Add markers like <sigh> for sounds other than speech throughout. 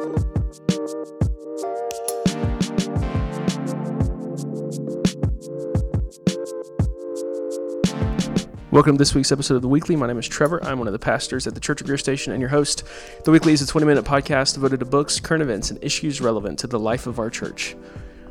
Welcome to this week's episode of The Weekly. My name is Trevor. I'm one of the pastors at the Church of Greer Station and your host. The Weekly is a 20 minute podcast devoted to books, current events, and issues relevant to the life of our church.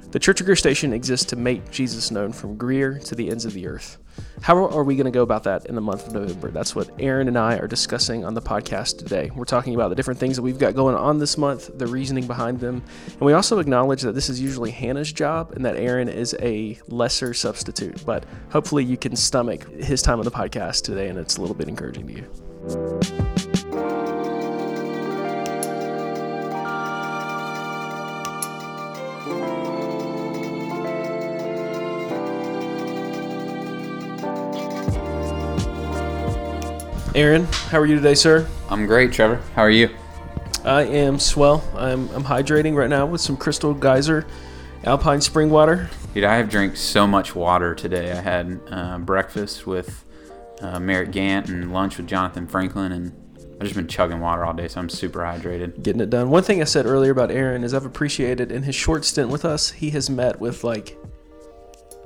The Church of Greer Station exists to make Jesus known from Greer to the ends of the earth. How are we going to go about that in the month of November? That's what Aaron and I are discussing on the podcast today. We're talking about the different things that we've got going on this month, the reasoning behind them, and we also acknowledge that this is usually Hannah's job and that Aaron is a lesser substitute. But hopefully, you can stomach his time on the podcast today, and it's a little bit encouraging to you. Aaron, how are you today, sir? I'm great, Trevor. How are you? I am swell. I'm, I'm hydrating right now with some Crystal Geyser Alpine Spring Water. Dude, I have drank so much water today. I had uh, breakfast with uh, Merritt Gant and lunch with Jonathan Franklin, and I've just been chugging water all day, so I'm super hydrated. Getting it done. One thing I said earlier about Aaron is I've appreciated in his short stint with us, he has met with like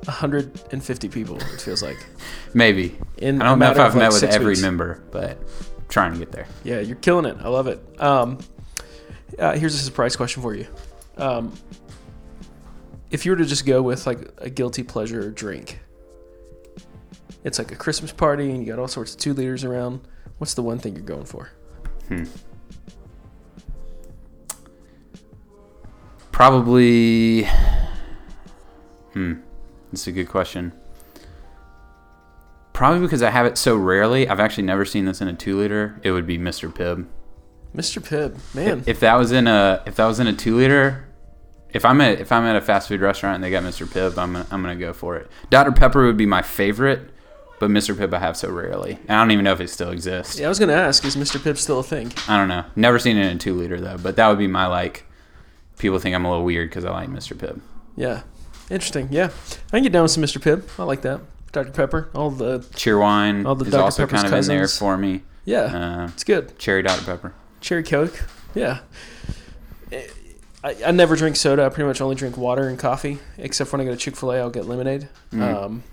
150 people, it feels like. <laughs> Maybe. In I don't know if I've like, met with every weeks. member, but trying to get there. Yeah, you're killing it. I love it. Um, uh, here's a surprise question for you. Um, if you were to just go with like a guilty pleasure drink, it's like a Christmas party and you got all sorts of two liters around. What's the one thing you're going for? Probably. Hmm. That's a good question. Probably because I have it so rarely. I've actually never seen this in a two liter. It would be Mr. Pibb. Mr. Pibb, man. If that was in a if that was in a two liter, if I'm at if I'm at a fast food restaurant and they got Mr. Pibb, I'm gonna, I'm gonna go for it. Dr Pepper would be my favorite, but Mr. Pibb I have so rarely. And I don't even know if it still exists. yeah, I was gonna ask, is Mr. Pibb still a thing? I don't know. Never seen it in a two liter though. But that would be my like. People think I'm a little weird because I like Mr. Pibb. Yeah, interesting. Yeah, I can get down with some Mr. Pibb. I like that. Dr. Pepper, all the Cheerwine All the is Dr. also Pepper's kind of in there cousins. for me. yeah, Uh, it's good. cherry Dr Pepper. Cherry Coke. Yeah. I, I never drink soda. I pretty much only drink water and coffee, except when I go to Chick Fil A, I'll get lemonade. Mm. Um,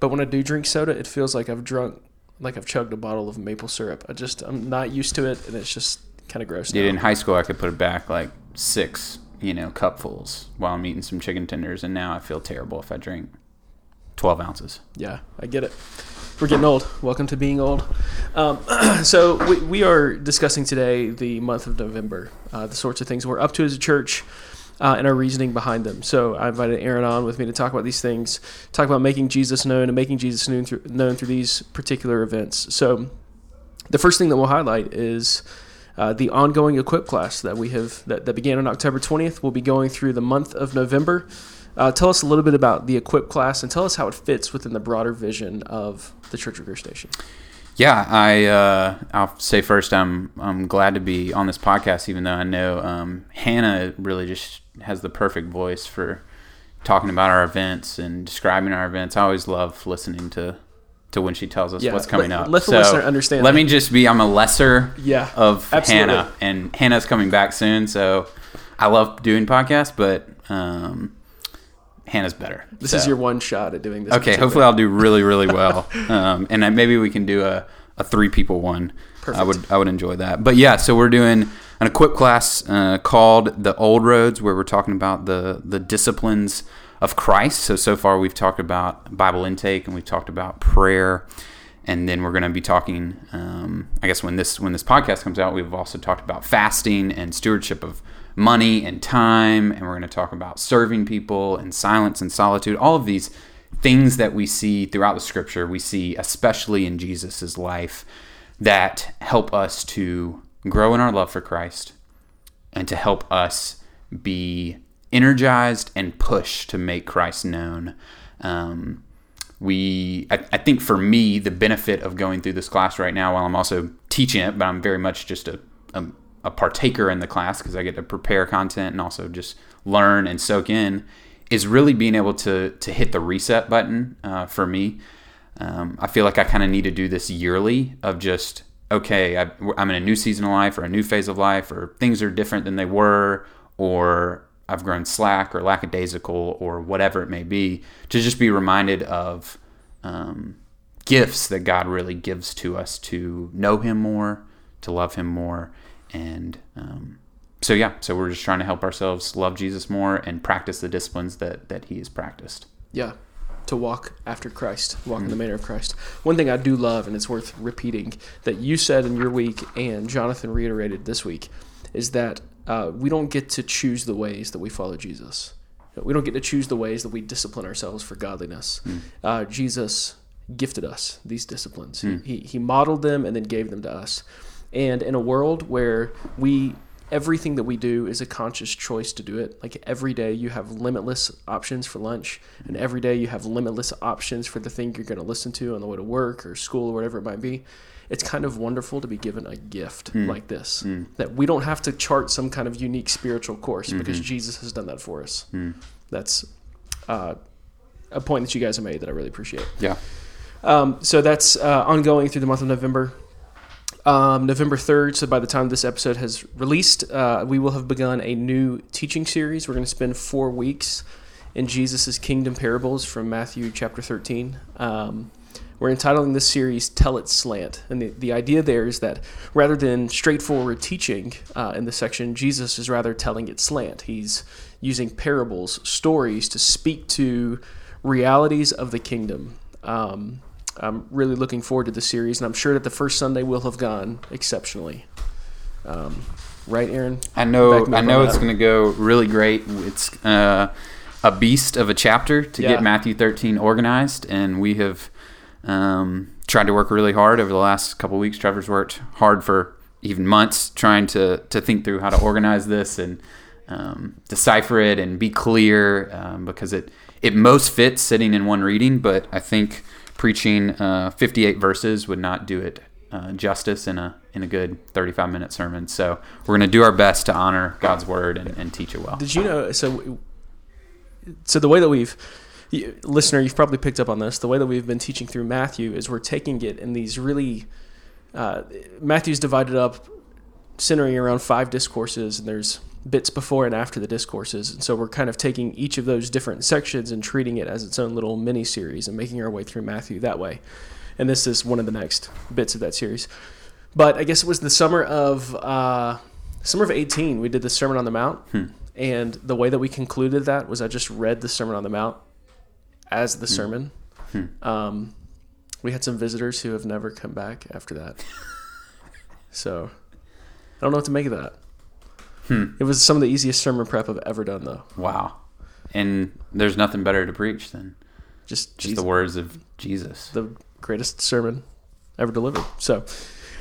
but when I do drink soda, it feels like I've drunk, like I've chugged a bottle of maple syrup. I just I'm not used to it, and it's just kind of gross. Dude, now. in high school I could put it back like six, you know, cupfuls while I'm eating some chicken tenders, and now I feel terrible if I drink twelve ounces. Yeah, I get it. We're getting old. Welcome to being old. Um, <clears throat> so we, we are discussing today the month of November, uh, the sorts of things we're up to as a church, uh, and our reasoning behind them. So I invited Aaron on with me to talk about these things, talk about making Jesus known and making Jesus known through, known through these particular events. So the first thing that we'll highlight is uh, the ongoing equip class that we have that, that began on October 20th. We'll be going through the month of November. Uh, tell us a little bit about the equip class and tell us how it fits within the broader vision of the Church of Station. Yeah, I uh, I'll say first I'm I'm glad to be on this podcast, even though I know um, Hannah really just has the perfect voice for talking about our events and describing our events. I always love listening to to when she tells us Yeah, what's coming let- up. let the listener understand Let that. me just be I'm a lesser Yeah, of absolutely. Hannah, and Hannah's coming back soon, so I love doing podcasts, but um, Hannah's better. This So- is your one shot at doing this. Okay, hopefully I'll do really, really well, <laughs> um, and then maybe we can do a, a three people one. I would I would enjoy that. But yeah, so we're doing an equip class uh, called the Old Roads, where we're talking about the the disciplines of Christ. So so far we've talked about Bible intake and we've talked about prayer, and then we're going to be talking. Um, I guess when this when this podcast comes out, we've also talked about fasting and stewardship of money and time, and we're going to talk about serving people and silence and solitude. All of these things that we see throughout the Scripture, we see especially in Jesus' life that help us to grow in our love for Christ and to help us be energized and pushed to make Christ known. Um, we, I, I think for me, the benefit of going through this class right now, while I'm also teaching it, but I'm very much just a, a, a partaker in the class because I get to prepare content and also just learn and soak in, is really being able to to hit the reset button uh, for me. Um, I feel like I kind of need to do this yearly of just okay, I, I'm in a new season of life or a new phase of life, or things are different than they were, or I've grown slack or lackadaisical or whatever it may be, to just be reminded of um, gifts that God really gives to us to know Him more, to love Him more, and um, so yeah, so we're just trying to help ourselves love Jesus more and practice the disciplines that that He has practiced. Yeah, to walk after Christ, walk mm-hmm. in the mm. manner of Christ. One thing I do love, and it's worth repeating, that you said in your week and Jonathan reiterated this week, is that uh, we don't get to choose the ways that we follow Jesus. We don't get to choose the ways that we discipline ourselves for godliness. Mm. Uh, Jesus gifted us these disciplines. Mm. He, he modeled them and then gave them to us. And in a world where we everything that we do is a conscious choice to do it. Like every day you have limitless options for lunch, and every day you have limitless options for the thing you're going to listen to on the way to work or school or whatever it might be. It's kind of wonderful to be given a gift mm. like this. Mm. That we don't have to chart some kind of unique spiritual course mm-hmm. because Jesus has done that for us. Mm. That's uh, a point that you guys have made that I really appreciate. Yeah. Um, so that's uh, ongoing through the month of November. Um, November 3rd, so by the time this episode has released, uh, we will have begun a new teaching series. We're going to spend four weeks in Jesus' kingdom parables from Matthew chapter 13. Um, we're entitling this series Tell It Slant. And the, the idea there is that rather than straightforward teaching uh, in this section, Jesus is rather telling it slant. He's using parables, stories to speak to realities of the kingdom. Um, I'm really looking forward to the series, and I'm sure that the first Sunday will have gone exceptionally. Um, right, Aaron? I know. I know it's going to go really great. It's uh, a beast of a chapter to yeah. get Matthew 13 organized, and we have um, tried to work really hard over the last couple weeks. Trevor's worked hard for even months trying to to think through how to organize this and um, decipher it and be clear um, because it it most fits sitting in one reading, but I think preaching uh, 58 verses would not do it uh, justice in a in a good 35 minute sermon. So we're going to do our best to honor God's word and, and, teach it well. Did you know? So so the way that we've listener, you've probably picked up on this. The way that we've been teaching through Matthew is we're taking it in these really uh, Matthew's divided up, centering around five discourses, and there's bits before and after the discourses. And so we're kind of taking each of those different sections and treating it as its own little mini series and making our way through Matthew that way. And this is one of the next bits of that series. But I guess it was the summer of uh, summer of 18. We did the Sermon on the Mount. Hmm. And the way that we concluded that was I just read the Sermon on the Mount as the hmm. sermon. Hmm. Um, we had some visitors who have never come back after that. <laughs> so I don't know what to make of that. Hmm. It was some of the easiest sermon prep I've ever done, though. Wow. And there's nothing better to preach than just, just the words of Jesus. The greatest sermon ever delivered. So,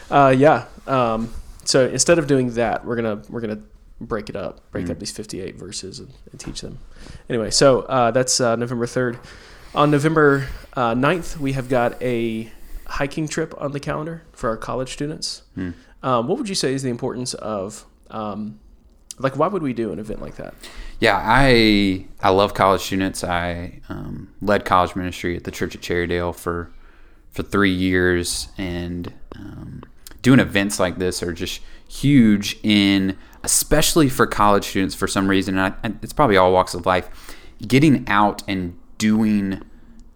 uh, yeah. Um, so instead of doing that, we're gonna we're gonna break it up, break mm up these 58 verses and, and, teach them. Anyway, so uh, that's uh, November 3rd. On November uh, 9th, we have got a hiking trip on the calendar for our college students. Mm. Um, what would you say is the importance of um, like why would we do an event like that? Yeah i i love college students. I um, led college ministry at the church at cherrydale for for three years. And um, doing events like this are just huge in especially for college students for some reason. And, I, it's probably all walks of life. Getting out and doing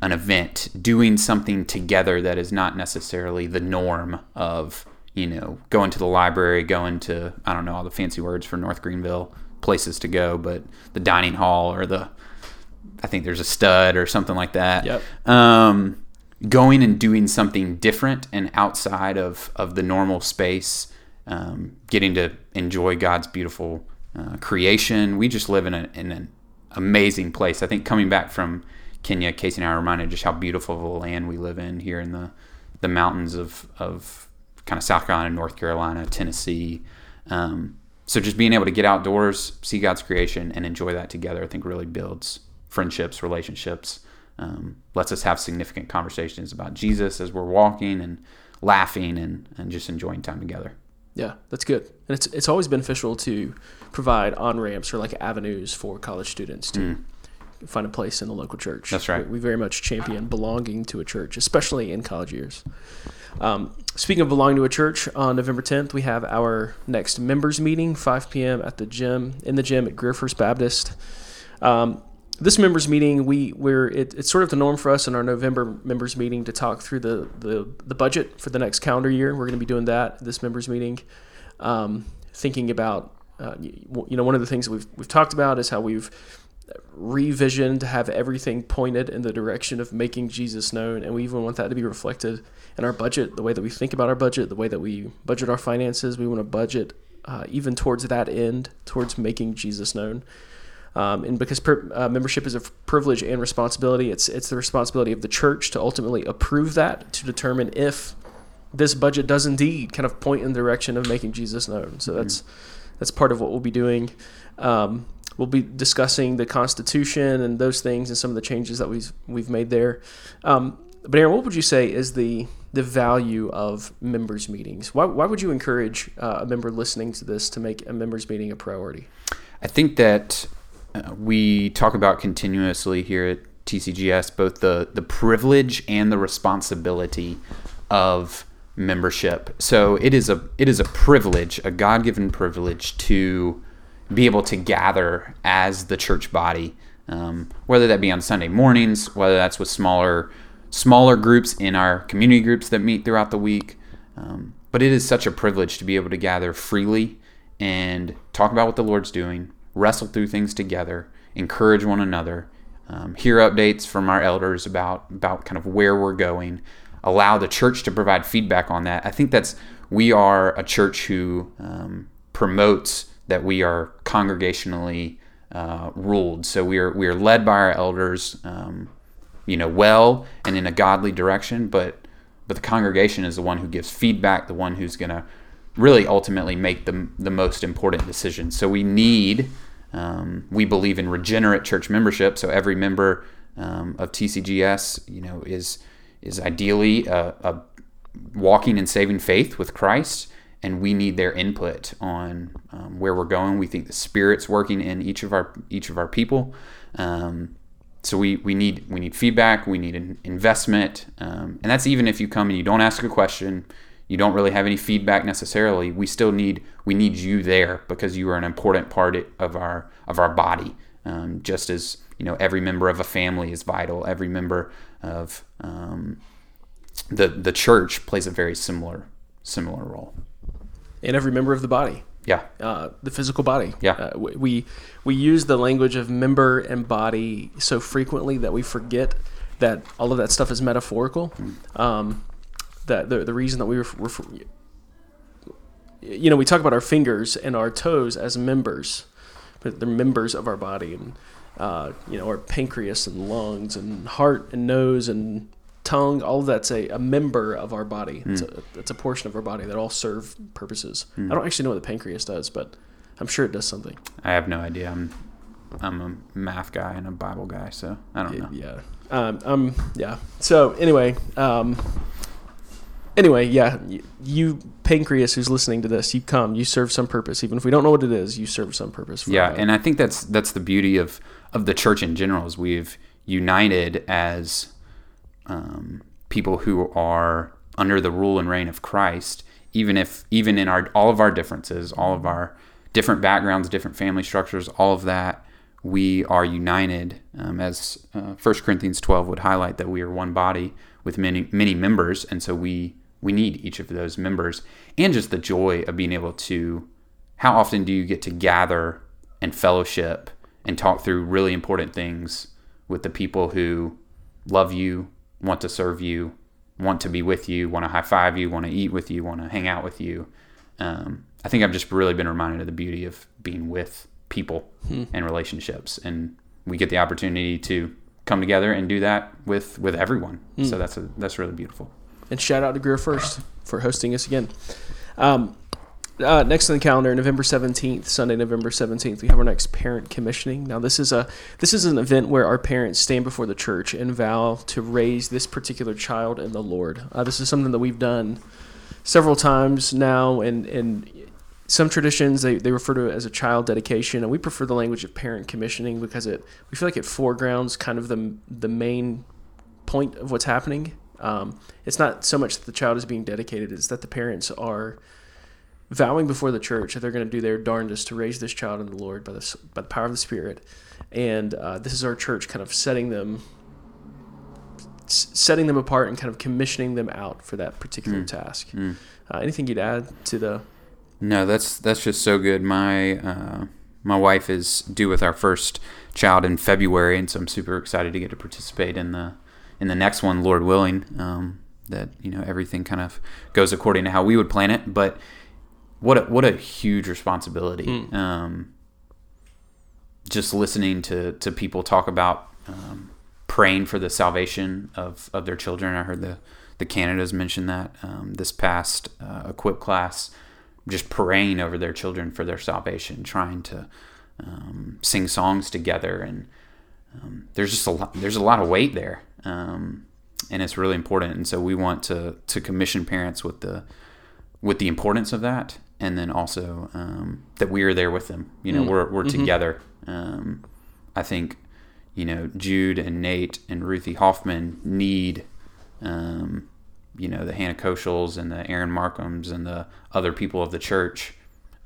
an event doing something together that is not necessarily the norm of you know, going to the library, going to I don't know all the fancy words for North Greenville places to go, but the dining hall or the I think there's a stud or something like that. Yep. Um, going and doing something different and outside of of the normal space, um, getting to enjoy God's beautiful uh, creation. We just live in, a, in an amazing place. I think coming back from Kenya, Casey and I are reminded just how beautiful of a land we live in here in the the mountains of of kind of South Carolina, North Carolina, Tennessee. Um, so just being able to get outdoors, see God's creation, and enjoy that together, I think really builds friendships, relationships, um, lets us have significant conversations about Jesus as we're walking and laughing and, and just enjoying time together. Yeah, that's good. And it's it's always beneficial to provide on ramps or like avenues for college students to mm. find a place in the local church. That's right. We, we very much champion belonging to a church, especially in college years. Um, speaking of belonging to a church, on November 10th, we have our next members meeting, 5 p.m. at the gym, in the gym at Greer First Baptist. Um, this members meeting, we we're it, it's sort of the norm for us in our November members meeting to talk through the the, the budget for the next calendar year. We're going to be doing that this members meeting, um, thinking about uh, you know one of the things that we've we've talked about is how we've revision to have everything pointed in the direction of making Jesus known. And we even want that to be reflected in our budget, the way that we think about our budget, the way that we budget our finances. We want to budget uh, even towards that end, towards making Jesus known. Um, and because per, uh, membership is a privilege and responsibility, it's it's the responsibility of the church to ultimately approve that to determine if this budget does indeed kind of point in the direction of making Jesus known. So that's mm-hmm. that's part of what we'll be doing. Um, we'll be discussing the Constitution and those things and some of the changes that we've we've made there. Um, but Aaron, what would you say is the the value of members meetings? Why, why would you encourage uh, a member listening to this to make a members meeting a priority? I think that uh, we talk about continuously here at TCGS both the the privilege and the responsibility of membership. So it is a it is a privilege, a God given privilege to be able to gather as the church body, um, whether that be on Sunday mornings, whether that's with smaller smaller groups in our community groups that meet throughout the week. Um, but it is such a privilege to be able to gather freely and talk about what the Lord's doing, wrestle through things together, encourage one another, um, hear updates from our elders about about kind of where we're going, allow the church to provide feedback on that. I think that's we are a church who um, promotes that we are congregationally uh, ruled. So we are we are led by our elders, um, you know, well and in a godly direction. But but the congregation is the one who gives feedback, the one who's going to really ultimately make the the most important decisions. So we need. Um, we believe in regenerate church membership, so every member um, of TCGS, you know, is is ideally a, a walking and saving faith with Christ, and we need their input on um, where we're going. We think the Spirit's working in each of our each of our people. Um, so we, we need we need feedback. We need an investment, um, and that's even if you come and you don't ask a question, you don't really have any feedback necessarily. We still need we need you there because you are an important part of our of our body. Um, just as you know, every member of a family is vital. Every member of um, the the church plays a very similar similar role in every member of the body. Yeah. Uh, the physical body. Yeah. Uh, we we use the language of member and body so frequently that we forget that all of that stuff is metaphorical. Mm. Um, that the the reason that we refer, refer, you know we talk about our fingers and our toes as members, but they're members of our body and. Uh, you know, our pancreas and lungs and heart and nose and tongue, all of that's a, a member of our body. Mm. It's, a, it's a portion of our body that all serve purposes. Mm. I don't actually know what the pancreas does, but I'm sure it does something. I have no idea. I'm I'm a math guy and a Bible guy, so I don't know. Yeah. Um, um yeah. So anyway, um, anyway, yeah, you, you, pancreas who's listening to this, you come, you serve some purpose, even if we don't know what it is, you serve some purpose. yeah, and I think that's that's the beauty of of the church in general is we've united as um, people who are under the rule and reign of Christ, even if even in our all of our differences, all of our different backgrounds, different family structures, all of that, we are united. Um, as uh, 1 Corinthians 12 would highlight, that we are one body with many many members, and so we we need each of those members, and just the joy of being able to. How often do you get to gather and fellowship and talk through really important things with the people who love you, want to serve you, want to be with you, want to high five you, want to eat with you, want to hang out with you. Um, I think I've just really been reminded of the beauty of being with people hmm. and relationships, and we get the opportunity to come together and do that with with everyone. Hmm. So that's a, that's really beautiful. And shout out to Greer First for hosting us again. Um, uh, next on the calendar, November seventeenth, Sunday, November seventeenth, we have our next parent commissioning. Now, this is a this is an event where our parents stand before the church and vow to raise this particular child in the Lord. Uh, this is something that we've done several times now, and and some traditions they, they refer to it as a child dedication, and we prefer the language of parent commissioning because it we feel like it foregrounds kind of the the main point of what's happening. Um, it's not so much that the child is being dedicated; it's that the parents are vowing before the church that they're going to do their darndest to raise this child in the Lord by the by the power of the Spirit, and uh, this is our church kind of setting them setting them apart and kind of commissioning them out for that particular mm. task. Mm. Uh, anything you'd add to the? No, that's that's just so good. My uh, my wife is due with our first child in February, and so I'm super excited to get to participate in the in the next one, Lord willing. Um, that you know everything kind of goes according to how we would plan it, but what a, what a huge responsibility. Mm. Um, just listening to to people talk about um, praying for the salvation of, of their children. I heard the, the Canadas mention that um, this past uh, equip class, just praying over their children for their salvation, trying to um, sing songs together, and um, there's just a lot, there's a lot of weight there, um, and it's really important. And so we want to to commission parents with the with the importance of that, and then also um, that we are there with them. You know, mm. we're we're mm-hmm. together. Um, I think you know, Jude and Nate and Ruthie Hoffman need, um, you know, the Hannah Koshals and the Aaron Markhams and the other people of the church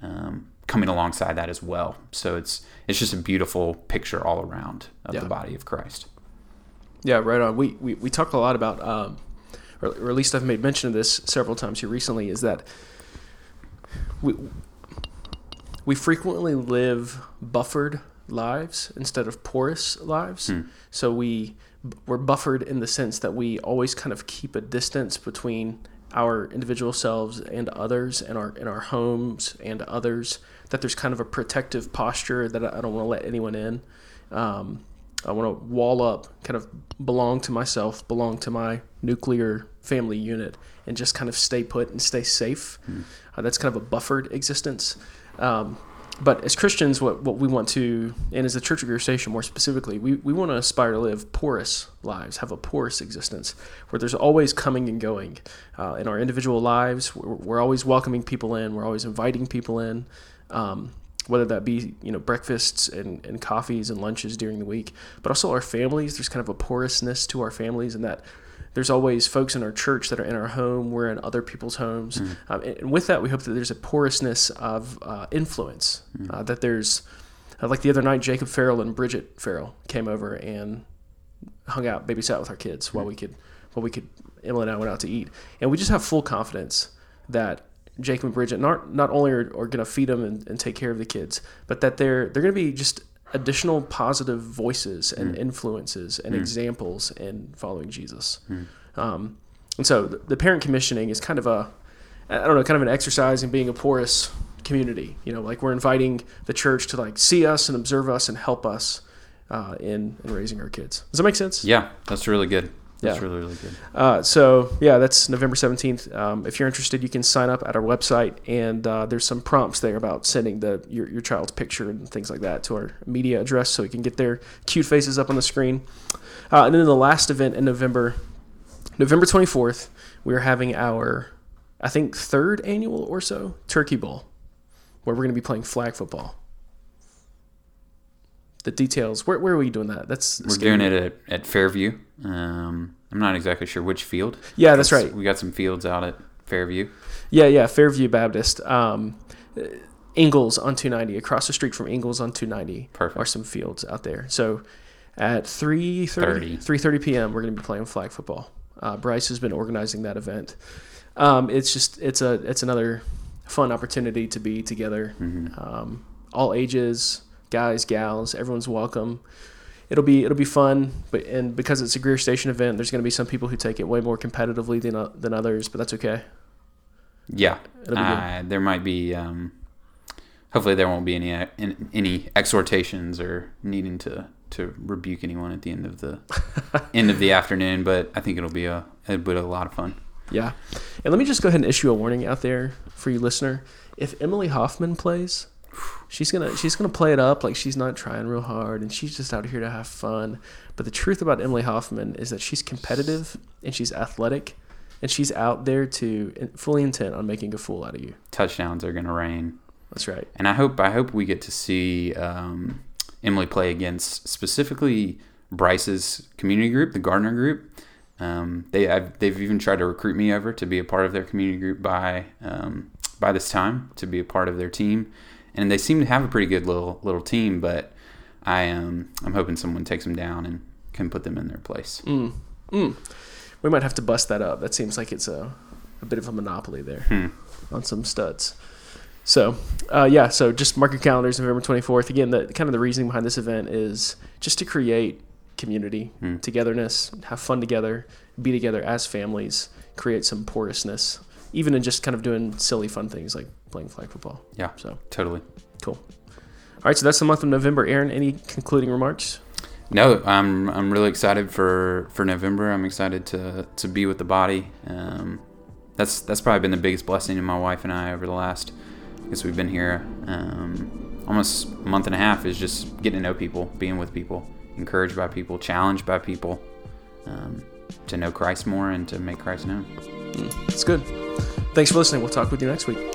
um, coming alongside that as well. So it's it's just a beautiful picture all around of yeah. the body of Christ. Yeah, right on. We we, we talk a lot about, um, or, or at least I've made mention of this several times here recently, is that we we frequently live buffered lives instead of porous lives. Hmm. So we we're buffered in the sense that we always kind of keep a distance between our individual selves and others and our in our homes and others that there's kind of a protective posture that I don't want to let anyone in. Um, I want to wall up, kind of belong to myself, belong to my nuclear family unit, and just kind of stay put and stay safe. Hmm. Uh, that's kind of a buffered existence. Um, but as Christians, what, what we want to, and as the Church of Greer Station more specifically, we, we want to aspire to live porous lives, have a porous existence where there's always coming and going uh, in our individual lives. We're, we're, always welcoming people in, we're always inviting people in, um, whether that be you know breakfasts and, and coffees and lunches during the week, but also our families. There's kind of a porousness to our families, and that there's always folks in our church that are in our home. We're in other people's homes, mm. um, and with that, we hope that there's a porousness of uh, influence. Mm. Uh, that there's uh, like the other night, Jacob Farrell and Bridget Farrell came over and hung out, babysat with our kids mm. while we could while we could Emily and I went out to eat, and we just have full confidence that Jacob and Bridget not not only are, are going to feed them and, and, take care of the kids, but that they're they're going to be just additional positive voices and mm. influences and mm. examples in following Jesus. Mm. Um, and so the, the, parent commissioning is kind of a, I don't know, kind of an exercise in being a porous community. You know, like we're inviting the church to like see us and observe us and help us uh, in in raising our kids. Does that make sense? Yeah, that's really good. That's yeah. really, really good. Uh, so, yeah, that's November 17th. Um, if you're interested, you can sign up at our website, and uh, there's some prompts there about sending the your, your child's picture and things like that to our media address so we can get their cute faces up on the screen. Uh, and then the last event in November, November 24th, we're having our, I think, third annual or so Turkey Bowl, where we're going to be playing flag football the details. Where, where are we doing that? That's we're scary. doing it at, at Fairview. Um, I'm not exactly sure which field. Yeah, that's right. We got some fields out at Fairview. Yeah, yeah, Fairview Baptist. Um, Ingles on 290, across the street from Ingles on 290, Perfect. are some fields out there. So at 3:30 3:30 p.m. we're going to be playing flag football. Uh, Bryce has been organizing that event. Um, it's just it's a it's another fun opportunity to be together, mm-hmm. um, all ages, guys, gals, everyone's welcome. It'll be it'll be fun, but and because it's a Greer Station event, there's going to be some people who take it way more competitively than uh, than others, but that's okay. Yeah, uh, there might be. Um, hopefully, there won't be any uh, any exhortations or needing to to rebuke anyone at the end of the <laughs> end of the afternoon. But I think it'll be a it'll be a lot of fun. Yeah, and let me just go ahead and issue a warning out there for you, listener. If Emily Hoffman plays, she's gonna she's gonna play it up like she's not trying real hard and she's just out here to have fun. But the truth about Emily Hoffman is that she's competitive and she's athletic and she's out there to fully intent on making a fool out of you. Touchdowns are gonna rain. That's right. And I hope I hope we get to see um, Emily play against specifically Bryce's community group, the Gardner group. Um, they I've, they've even tried to recruit me over to be a part of their community group by um, by this time to be a part of their team, and they seem to have a pretty good little little team. But I am um, I'm hoping someone takes them down and can put them in their place. Mm. Mm. We might have to bust that up. That seems like it's a a bit of a monopoly there hmm. on some studs. So, uh, yeah, so just mark your calendars, November 24th. Again, the kind of the reasoning behind this event is just to create community, mm. togetherness, have fun together, be together as families, create some porousness, even in just kind of doing silly, fun things like playing flag football. Yeah. So totally cool. All right, so that's the month of November. Aaron, any concluding remarks? No, I'm I'm really excited for for November. I'm excited to to be with the body. Um, that's that's probably been the biggest blessing to my wife and I over the last. I guess we've been here um, almost a month and a half. Is just getting to know people, being with people encouraged by people, challenged by people um, to know Christ more and to make Christ known. That's good. Thanks for listening. We'll talk with you next week.